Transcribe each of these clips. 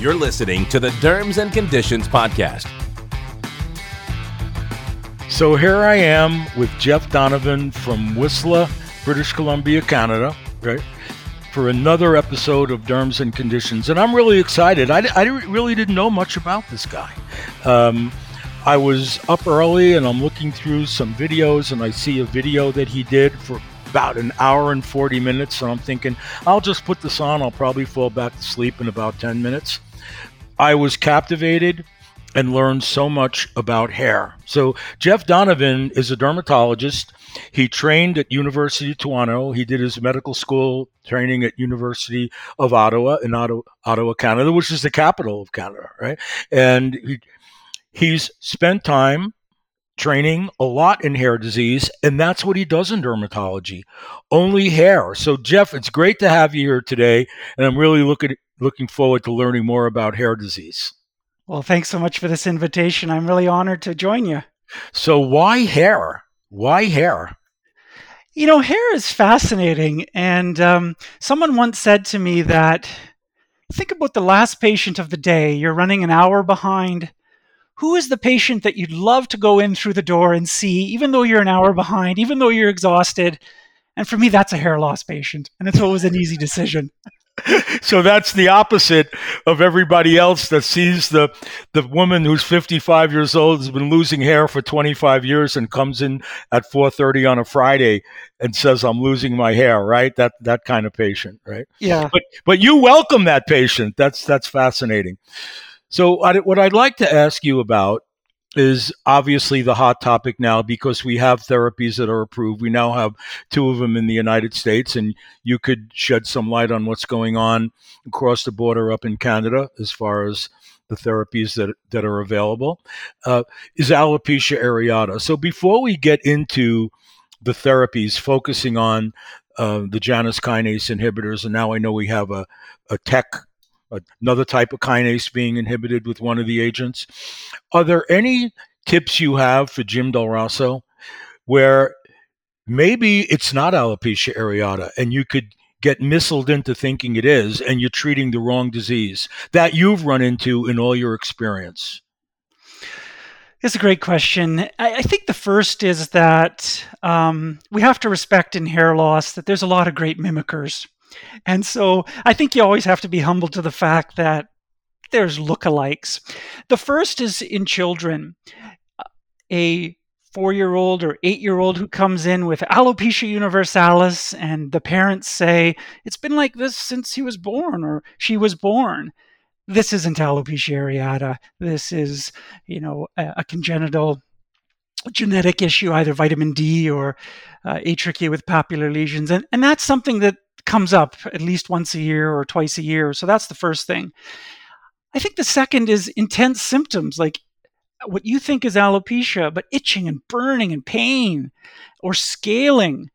You're listening to the Derms and Conditions Podcast. So here I am with Jeff Donovan from Whistler, British Columbia, Canada, right? For another episode of Derms and Conditions. And I'm really excited. I, I really didn't know much about this guy. Um, I was up early and I'm looking through some videos and I see a video that he did for about an hour and 40 minutes. So I'm thinking, I'll just put this on. I'll probably fall back to sleep in about 10 minutes. I was captivated and learned so much about hair. So Jeff Donovan is a dermatologist. He trained at University of Toronto. He did his medical school training at University of Ottawa in Ottawa, Canada, which is the capital of Canada, right? And he, he's spent time training a lot in hair disease, and that's what he does in dermatology, only hair. So Jeff, it's great to have you here today, and I'm really looking looking forward to learning more about hair disease. Well, thanks so much for this invitation. I'm really honored to join you. So, why hair? Why hair? You know, hair is fascinating. And um, someone once said to me that think about the last patient of the day. You're running an hour behind. Who is the patient that you'd love to go in through the door and see, even though you're an hour behind, even though you're exhausted? And for me, that's a hair loss patient. And it's always an easy decision. so that's the opposite of everybody else that sees the the woman who's 55 years old has been losing hair for 25 years and comes in at 4:30 on a Friday and says I'm losing my hair, right? That that kind of patient, right? Yeah. But but you welcome that patient. That's that's fascinating. So I, what I'd like to ask you about is obviously the hot topic now because we have therapies that are approved. We now have two of them in the United States, and you could shed some light on what's going on across the border up in Canada as far as the therapies that, that are available. Uh, is alopecia areata. So before we get into the therapies focusing on uh, the Janus kinase inhibitors, and now I know we have a, a TEC another type of kinase being inhibited with one of the agents. Are there any tips you have for Jim Del Rosso where maybe it's not alopecia areata and you could get missiled into thinking it is and you're treating the wrong disease that you've run into in all your experience? It's a great question. I, I think the first is that um, we have to respect in hair loss that there's a lot of great mimickers. And so I think you always have to be humble to the fact that there's lookalikes. The first is in children. A four year old or eight year old who comes in with alopecia universalis, and the parents say, It's been like this since he was born or she was born. This isn't alopecia areata. This is, you know, a, a congenital genetic issue, either vitamin D or uh, atrichia with papular lesions. And, and that's something that comes up at least once a year or twice a year. So that's the first thing. I think the second is intense symptoms like what you think is alopecia, but itching and burning and pain or scaling.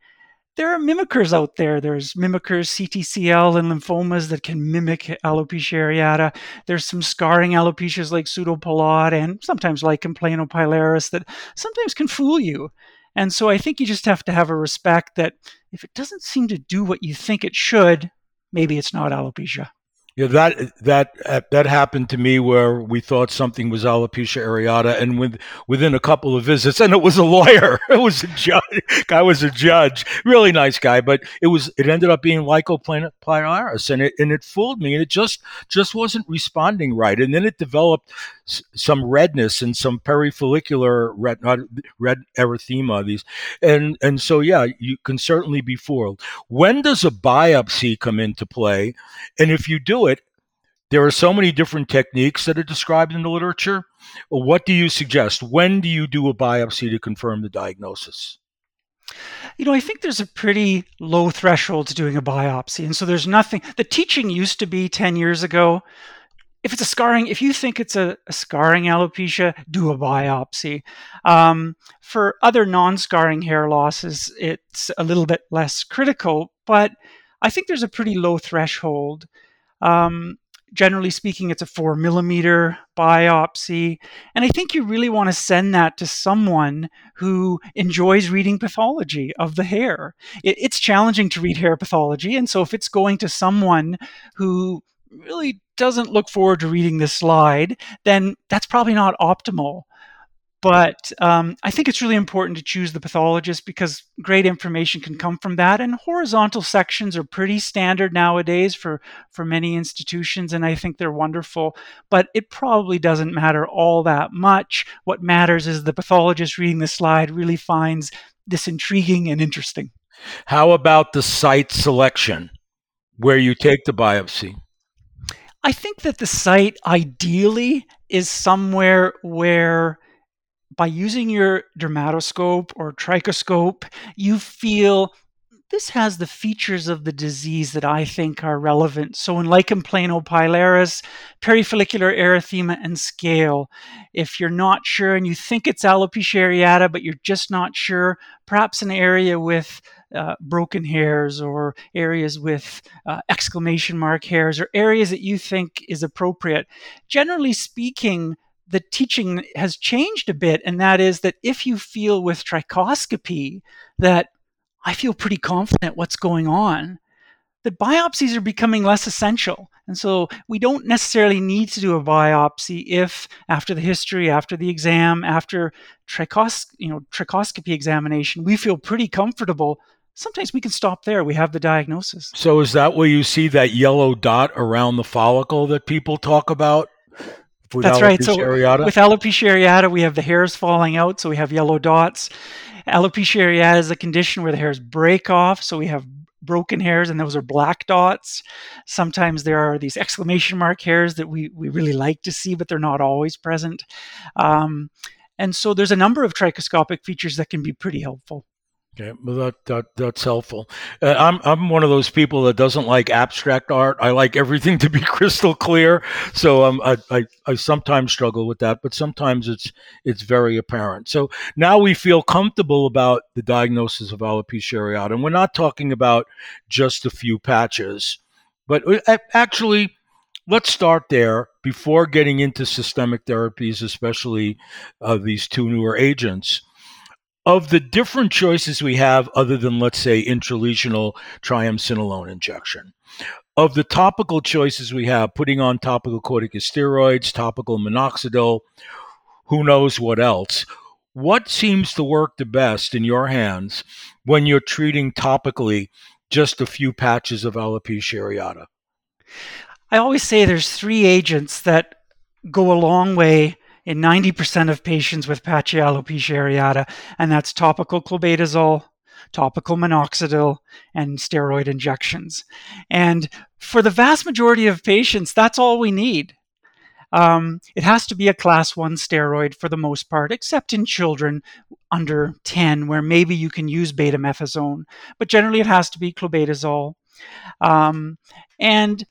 There are mimickers out there. There's mimickers, CTCL, and lymphomas that can mimic alopecia areata. There's some scarring alopecias like pseudopelade and sometimes lichen planopilaris that sometimes can fool you. And so I think you just have to have a respect that if it doesn't seem to do what you think it should, maybe it's not alopecia. Yeah, that that that happened to me where we thought something was alopecia areata, and with, within a couple of visits, and it was a lawyer, it was a judge, guy was a judge, really nice guy, but it was it ended up being lichen planopilaris, and it and it fooled me, and it just just wasn't responding right, and then it developed s- some redness and some perifollicular red red erythema, these, and and so yeah, you can certainly be fooled. When does a biopsy come into play, and if you do there are so many different techniques that are described in the literature. What do you suggest? When do you do a biopsy to confirm the diagnosis? You know, I think there's a pretty low threshold to doing a biopsy. And so there's nothing, the teaching used to be 10 years ago. If it's a scarring, if you think it's a, a scarring alopecia, do a biopsy. Um, for other non scarring hair losses, it's a little bit less critical, but I think there's a pretty low threshold. Um, generally speaking, it's a four millimeter biopsy. And I think you really want to send that to someone who enjoys reading pathology of the hair. It, it's challenging to read hair pathology. And so if it's going to someone who really doesn't look forward to reading this slide, then that's probably not optimal. But um, I think it's really important to choose the pathologist because great information can come from that. And horizontal sections are pretty standard nowadays for, for many institutions, and I think they're wonderful. But it probably doesn't matter all that much. What matters is the pathologist reading the slide really finds this intriguing and interesting. How about the site selection where you take the biopsy? I think that the site ideally is somewhere where by using your dermatoscope or trichoscope, you feel this has the features of the disease that I think are relevant. So in lichen planopilaris, perifollicular erythema, and scale, if you're not sure and you think it's alopecia areata, but you're just not sure, perhaps an area with uh, broken hairs or areas with uh, exclamation mark hairs or areas that you think is appropriate. Generally speaking, the teaching has changed a bit, and that is that if you feel with trichoscopy that I feel pretty confident what's going on, that biopsies are becoming less essential. And so we don't necessarily need to do a biopsy if after the history, after the exam, after trichos- you know, trichoscopy examination, we feel pretty comfortable. Sometimes we can stop there. We have the diagnosis. So is that where you see that yellow dot around the follicle that people talk about? That's right. So areata? with alopecia areata, we have the hairs falling out, so we have yellow dots. Alopecia areata is a condition where the hairs break off, so we have broken hairs, and those are black dots. Sometimes there are these exclamation mark hairs that we, we really like to see, but they're not always present. Um, and so there's a number of trichoscopic features that can be pretty helpful. Okay, well that, that that's helpful. Uh, I'm I'm one of those people that doesn't like abstract art. I like everything to be crystal clear. So um, I, I I sometimes struggle with that, but sometimes it's it's very apparent. So now we feel comfortable about the diagnosis of alopecia areata, and we're not talking about just a few patches, but uh, actually, let's start there before getting into systemic therapies, especially uh, these two newer agents of the different choices we have, other than, let's say, intralesional triamcinolone injection, of the topical choices we have, putting on topical corticosteroids, topical minoxidil, who knows what else, what seems to work the best in your hands when you're treating topically just a few patches of alopecia areata? I always say there's three agents that go a long way in 90% of patients with patchy alopecia areata, and that's topical clobetasol, topical minoxidil, and steroid injections. And for the vast majority of patients, that's all we need. Um, it has to be a class one steroid for the most part, except in children under 10, where maybe you can use betamethasone. But generally, it has to be clobetasol. Um, and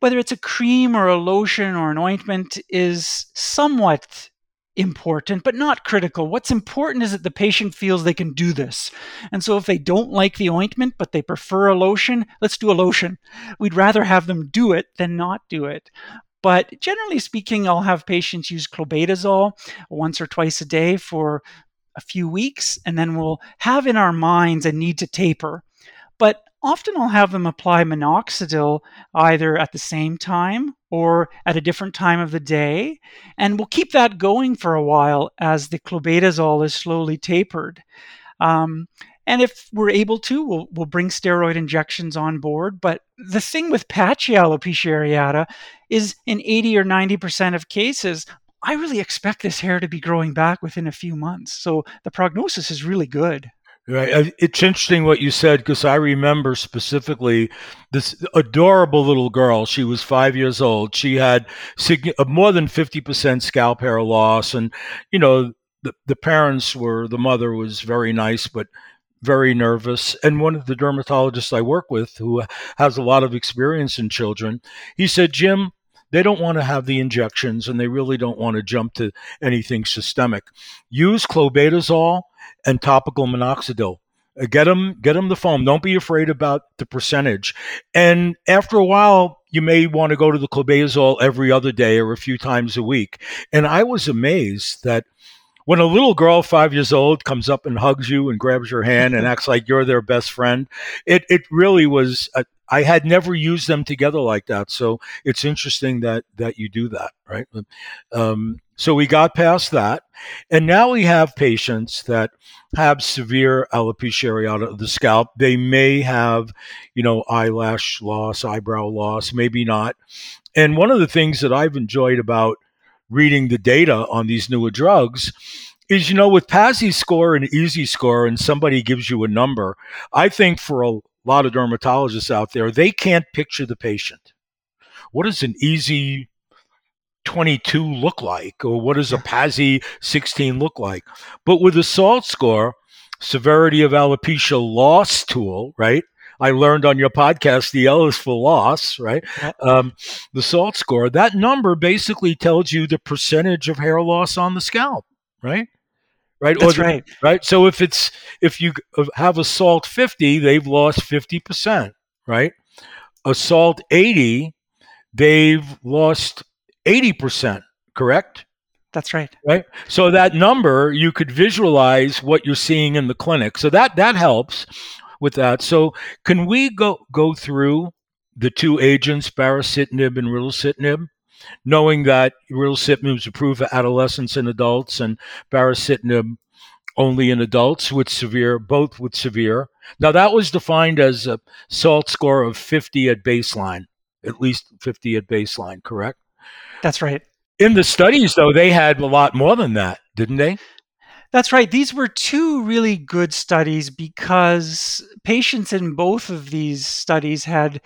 whether it's a cream or a lotion or an ointment is somewhat important, but not critical. What's important is that the patient feels they can do this. And so if they don't like the ointment, but they prefer a lotion, let's do a lotion. We'd rather have them do it than not do it. But generally speaking, I'll have patients use clobetasol once or twice a day for a few weeks, and then we'll have in our minds a need to taper. But often I'll have them apply minoxidil either at the same time or at a different time of the day. And we'll keep that going for a while as the clobetasol is slowly tapered. Um, and if we're able to, we'll, we'll bring steroid injections on board. But the thing with patchy alopecia areata is in 80 or 90% of cases, I really expect this hair to be growing back within a few months. So the prognosis is really good. Right. It's interesting what you said because I remember specifically this adorable little girl. She was five years old. She had uh, more than 50% scalp hair loss. And, you know, the, the parents were, the mother was very nice, but very nervous. And one of the dermatologists I work with, who has a lot of experience in children, he said, Jim, they don't want to have the injections and they really don't want to jump to anything systemic. Use clobetasol and topical minoxidil. Uh, get them, get them the foam. Don't be afraid about the percentage. And after a while, you may want to go to the clobetasol every other day or a few times a week. And I was amazed that when a little girl, five years old, comes up and hugs you and grabs your hand and acts like you're their best friend, it it really was. A, I had never used them together like that. So it's interesting that that you do that, right? Um, so we got past that, and now we have patients that have severe alopecia areata of the scalp. They may have, you know, eyelash loss, eyebrow loss, maybe not. And one of the things that I've enjoyed about reading the data on these newer drugs is you know with PASI score and EASI score and somebody gives you a number, I think for a lot of dermatologists out there, they can't picture the patient. What does an EASI 22 look like or what does a PASI 16 look like? But with the SALT score, severity of alopecia loss tool, right? I learned on your podcast the L is for loss, right? Um, the SALT score, that number basically tells you the percentage of hair loss on the scalp, right? Right? That's the, right. Right. So if it's if you uh, have a salt 50, they've lost 50%, right? A salt 80, they've lost 80%, correct? That's right. Right. So that number you could visualize what you're seeing in the clinic. So that that helps with that. So can we go go through the two agents, baricitinib and ritlecitinib? Knowing that ritlecitinib is approved for adolescents and adults, and baricitinib only in adults with severe, both with severe. Now that was defined as a SALT score of 50 at baseline, at least 50 at baseline, correct? That's right. In the studies, though, they had a lot more than that, didn't they? That's right. These were two really good studies because patients in both of these studies had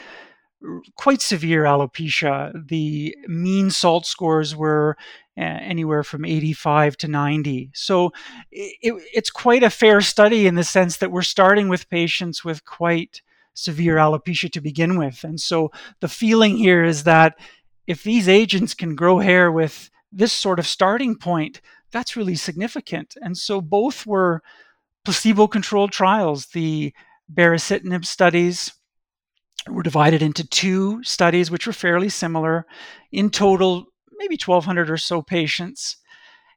quite severe alopecia. The mean SALT scores were uh, anywhere from 85 to 90. So it, it's quite a fair study in the sense that we're starting with patients with quite severe alopecia to begin with. And so the feeling here is that if these agents can grow hair with this sort of starting point, that's really significant. And so both were placebo controlled trials. The baricitinib studies were divided into two studies, which were fairly similar. In total, maybe 1,200 or so patients.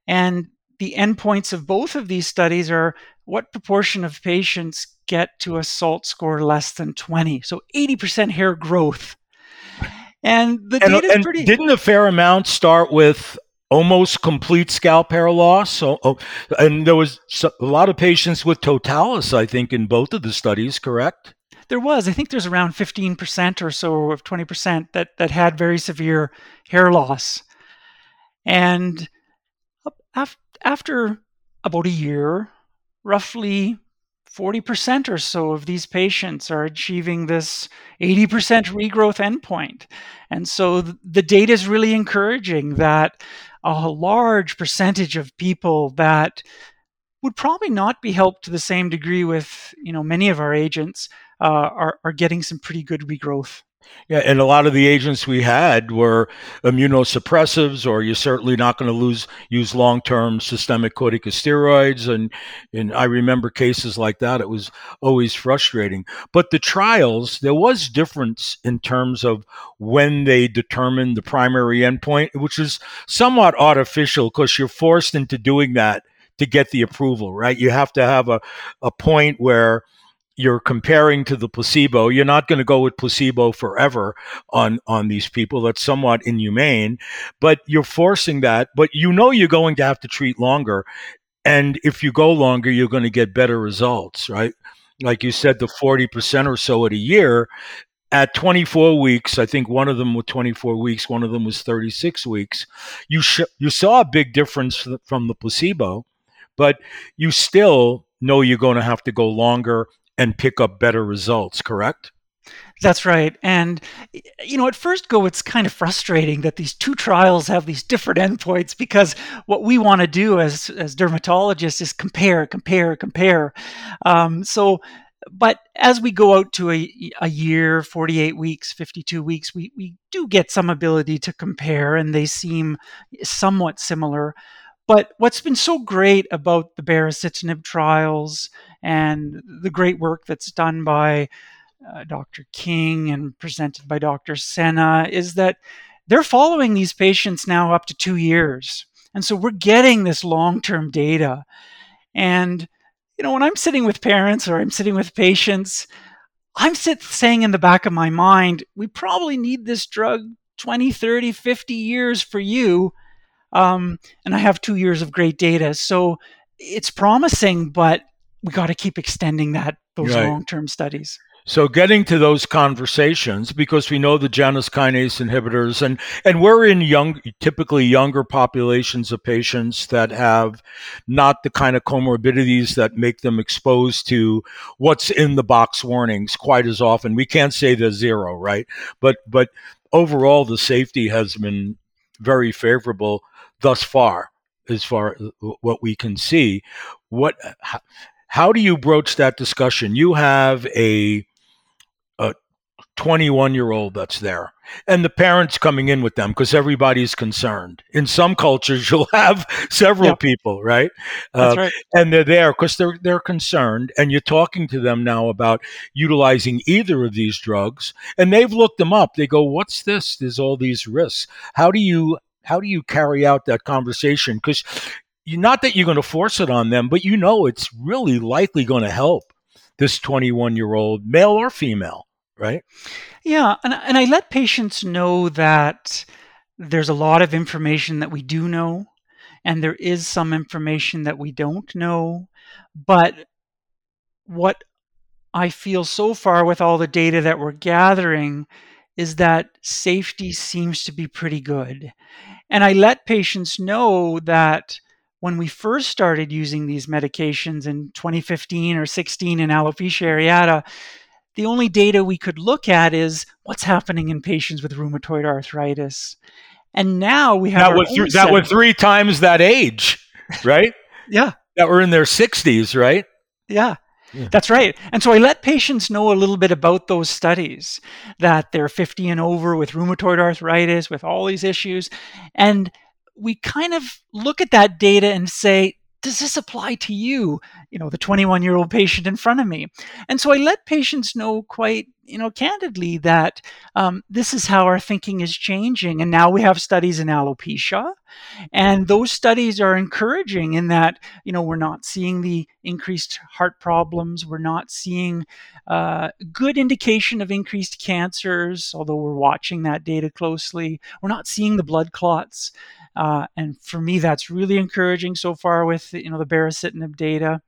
And the endpoints of both of these studies are what proportion of patients get to a SALT score less than 20. So 80% hair growth. And the and, data and pretty. Didn't a fair amount start with almost complete scalp hair loss? So, oh, and there was a lot of patients with totalis, I think, in both of the studies, correct? There was, I think there's around 15% or so of 20% that, that had very severe hair loss. And after about a year, roughly 40% or so of these patients are achieving this 80% regrowth endpoint. And so the data is really encouraging that a large percentage of people that would probably not be helped to the same degree with you know many of our agents uh, are, are getting some pretty good regrowth. Yeah, and a lot of the agents we had were immunosuppressives, or you're certainly not going to lose use long-term systemic corticosteroids. And and I remember cases like that. It was always frustrating. But the trials, there was difference in terms of when they determined the primary endpoint, which is somewhat artificial because you're forced into doing that to get the approval, right? You have to have a, a point where you're comparing to the placebo. You're not going to go with placebo forever on on these people. That's somewhat inhumane, but you're forcing that. But you know you're going to have to treat longer, and if you go longer, you're going to get better results, right? Like you said, the forty percent or so at a year. At 24 weeks, I think one of them was 24 weeks, one of them was 36 weeks. You sh- you saw a big difference from the placebo, but you still know you're going to have to go longer and pick up better results, correct? That's right. And, you know, at first go, it's kind of frustrating that these two trials have these different endpoints because what we want to do as, as dermatologists is compare, compare, compare. Um, so, but as we go out to a, a year, 48 weeks, 52 weeks, we, we do get some ability to compare and they seem somewhat similar. But what's been so great about the baricitinib trials and the great work that's done by uh, Dr. King and presented by Dr. Senna is that they're following these patients now up to two years. And so we're getting this long term data. And, you know, when I'm sitting with parents or I'm sitting with patients, I'm sit saying in the back of my mind, we probably need this drug 20, 30, 50 years for you. Um, and I have two years of great data. So it's promising, but we got to keep extending that those right. long-term studies. So getting to those conversations because we know the Janus kinase inhibitors and and we're in young typically younger populations of patients that have not the kind of comorbidities that make them exposed to what's in the box warnings quite as often. We can't say the zero, right? But but overall the safety has been very favorable thus far as far as what we can see. What how do you broach that discussion? You have a a 21 year old that's there and the parents coming in with them because everybody's concerned in some cultures you'll have several yep. people right, uh, right. and they're there because they're they're concerned and you're talking to them now about utilizing either of these drugs and they've looked them up they go what's this there's all these risks how do you how do you carry out that conversation because not that you're going to force it on them but you know it's really likely going to help this 21 year old, male or female, right? Yeah. And, and I let patients know that there's a lot of information that we do know, and there is some information that we don't know. But what I feel so far with all the data that we're gathering is that safety seems to be pretty good. And I let patients know that when we first started using these medications in 2015 or 16 in alopecia areata, the only data we could look at is what's happening in patients with rheumatoid arthritis. And now we have that was th- that were three times that age, right? yeah. That were in their 60s, right? Yeah. That's right. And so I let patients know a little bit about those studies that they're 50 and over with rheumatoid arthritis, with all these issues. And we kind of look at that data and say, does this apply to you? You know the 21 year old patient in front of me. And so i let patients know quite you know candidly that um, this is how our thinking is changing and now we have studies in alopecia. And those studies are encouraging in that you know we're not seeing the increased heart problems. We're not seeing uh, good indication of increased cancers although we're watching that data closely. We're not seeing the blood clots uh, and for me, that's really encouraging so far with you know the baricitinib data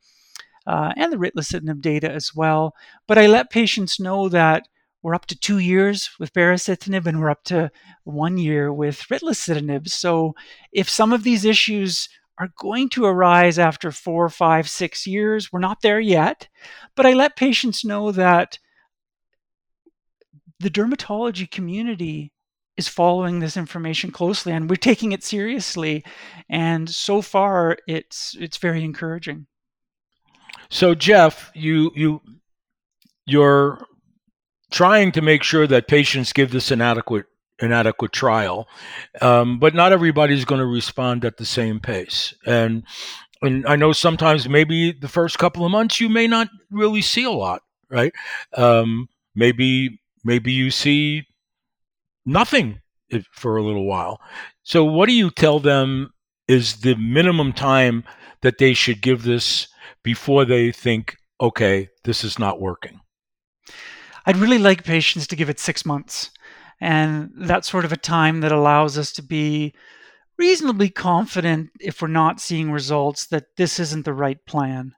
uh, and the ritlecitinib data as well. But I let patients know that we're up to two years with baricitinib and we're up to one year with ritlecitinib. So if some of these issues are going to arise after four, five, six years, we're not there yet. But I let patients know that the dermatology community is following this information closely and we're taking it seriously and so far it's it's very encouraging. So jeff you you you're trying to make sure that patients give this an adequate an adequate trial um, but not everybody's going to respond at the same pace. And and i know sometimes maybe the first couple of months you may not really see a lot right? Um, maybe maybe you see nothing for a little while. So, what do you tell them is the minimum time that they should give this before they think, okay, this is not working? I'd really like patients to give it six months. And that's sort of a time that allows us to be reasonably confident if we're not seeing results that this isn't the right plan.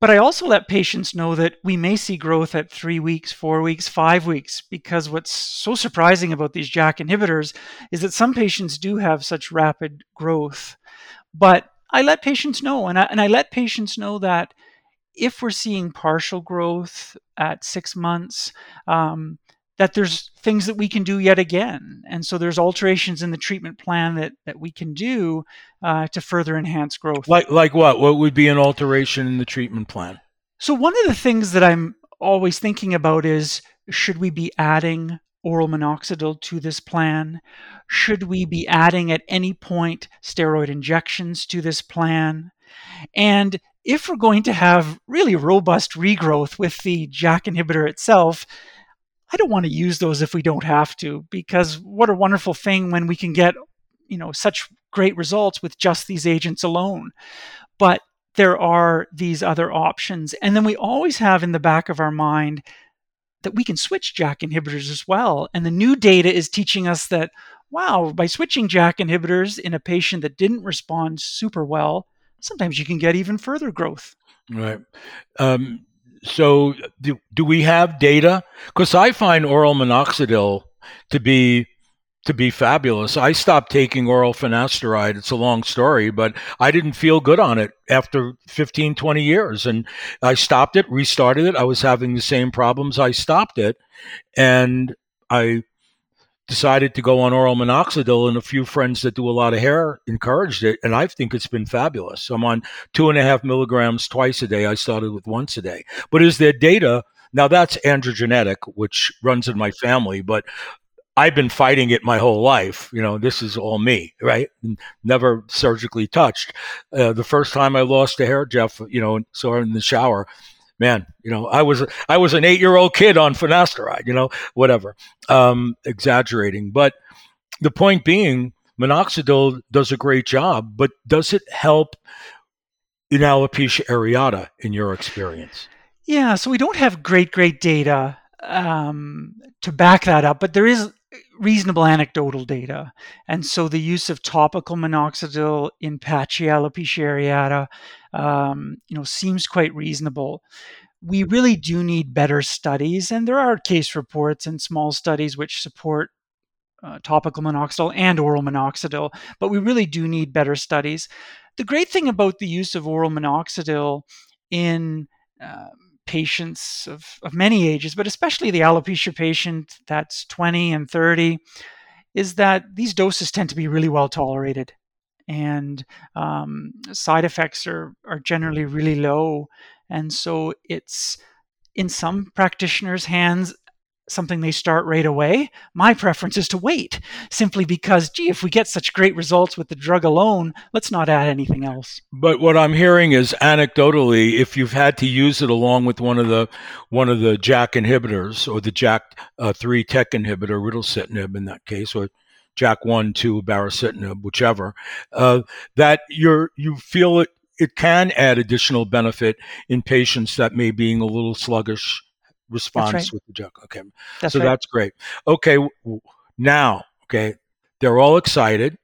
But I also let patients know that we may see growth at three weeks, four weeks, five weeks, because what's so surprising about these JAK inhibitors is that some patients do have such rapid growth. But I let patients know, and I, and I let patients know that if we're seeing partial growth at six months, um, that there's things that we can do yet again. And so there's alterations in the treatment plan that, that we can do uh, to further enhance growth. Like, like what? What would be an alteration in the treatment plan? So, one of the things that I'm always thinking about is should we be adding oral minoxidil to this plan? Should we be adding at any point steroid injections to this plan? And if we're going to have really robust regrowth with the JAK inhibitor itself, I don't want to use those if we don't have to, because what a wonderful thing when we can get, you know, such great results with just these agents alone. But there are these other options. And then we always have in the back of our mind that we can switch JAK inhibitors as well. And the new data is teaching us that, wow, by switching JAK inhibitors in a patient that didn't respond super well, sometimes you can get even further growth. Right. Um, so, do, do we have data? Because I find oral minoxidil to be to be fabulous. I stopped taking oral finasteride. It's a long story, but I didn't feel good on it after 15, 20 years. And I stopped it, restarted it. I was having the same problems. I stopped it. And I decided to go on oral minoxidil, and a few friends that do a lot of hair encouraged it. And I think it's been fabulous. I'm on two and a half milligrams twice a day. I started with once a day. But is there data? Now that's androgenetic, which runs in my family, but I've been fighting it my whole life. You know, this is all me, right? Never surgically touched. Uh, the first time I lost a hair, Jeff, you know, saw in the shower. Man, you know, I was I was an eight year old kid on finasteride. You know, whatever. Um, exaggerating, but the point being, minoxidil does a great job. But does it help in alopecia areata in your experience? Yeah, so we don't have great, great data um, to back that up, but there is reasonable anecdotal data. And so the use of topical minoxidil in patchy alopecia areata, um, you know, seems quite reasonable. We really do need better studies, and there are case reports and small studies which support uh, topical minoxidil and oral minoxidil, but we really do need better studies. The great thing about the use of oral minoxidil in uh, patients of, of many ages, but especially the alopecia patient that's 20 and 30, is that these doses tend to be really well tolerated. And um, side effects are, are generally really low. And so it's in some practitioners' hands something they start right away. My preference is to wait simply because, gee, if we get such great results with the drug alone, let's not add anything else. But what I'm hearing is anecdotally, if you've had to use it along with one of the one of the JAK inhibitors or the JAK uh, three TEC inhibitor, ritlecitinib in that case, or JAK one two baricitinib, whichever, uh, that you're you feel it it can add additional benefit in patients that may be being a little sluggish response right. with the joke. Okay. That's so right. that's great. Okay. Now, okay, they're all excited.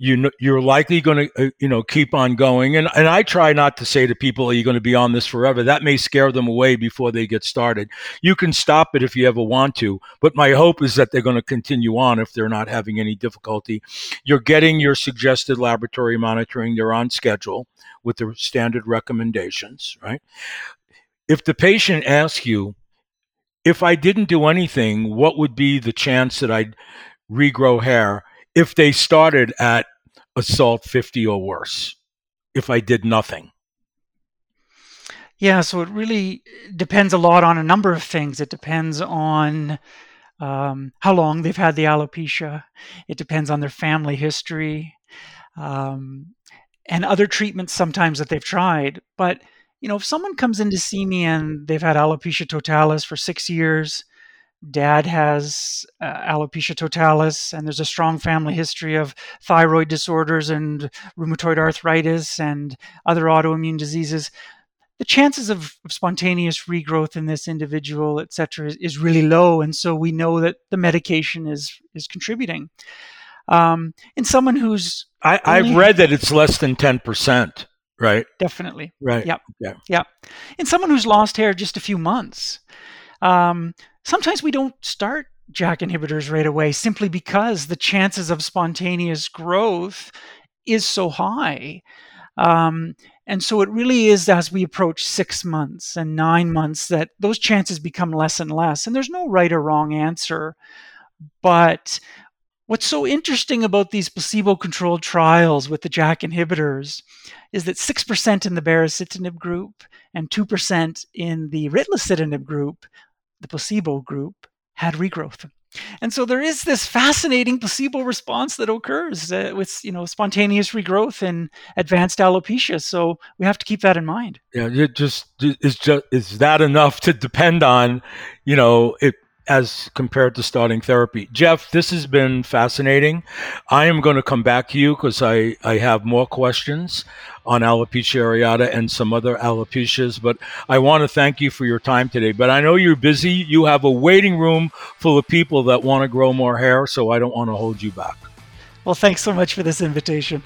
You know, you're likely going to, uh, you know, keep on going. And, and I try not to say to people, are you going to be on this forever? That may scare them away before they get started. You can stop it if you ever want to. But my hope is that they're going to continue on if they're not having any difficulty. You're getting your suggested laboratory monitoring. They're on schedule with the standard recommendations, right? If the patient asks you, if I didn't do anything, what would be the chance that I'd regrow hair if they started at a SALT 50 or worse? If I did nothing? Yeah, so it really depends a lot on a number of things. It depends on um, how long they've had the alopecia, it depends on their family history, um, and other treatments sometimes that they've tried. But you know, if someone comes in to see me and they've had alopecia totalis for six years, dad has uh, alopecia totalis, and there's a strong family history of thyroid disorders and rheumatoid arthritis and other autoimmune diseases, the chances of, of spontaneous regrowth in this individual, et cetera, is, is, really low. And so we know that the medication is is contributing. Um, in someone who's I, I've read that it's less than ten percent. Right. Definitely. Right. Yep. Yeah. Yep. In someone who's lost hair just a few months, um, sometimes we don't start JAK inhibitors right away simply because the chances of spontaneous growth is so high. Um, and so it really is as we approach six months and nine months that those chances become less and less. And there's no right or wrong answer. But What's so interesting about these placebo controlled trials with the JAK inhibitors is that 6% in the baricitinib group and 2% in the ritlecitinib group, the placebo group, had regrowth. And so there is this fascinating placebo response that occurs uh, with you know spontaneous regrowth in advanced alopecia. So we have to keep that in mind. Yeah, just is just is that enough to depend on, you know, it as compared to starting therapy. Jeff, this has been fascinating. I am going to come back to you because I, I have more questions on alopecia areata and some other alopecias, but I want to thank you for your time today. But I know you're busy. You have a waiting room full of people that want to grow more hair, so I don't want to hold you back. Well, thanks so much for this invitation.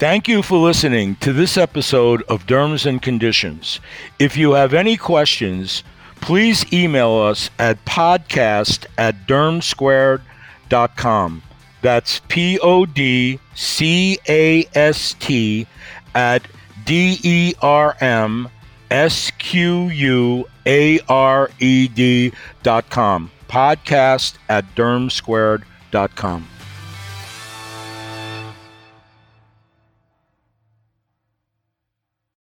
Thank you for listening to this episode of Derms and Conditions. If you have any questions, please email us at podcast at dermsquared.com. That's P O D C A S T at D E R M S Q U A R E D dot com. Podcast at dermsquared.com.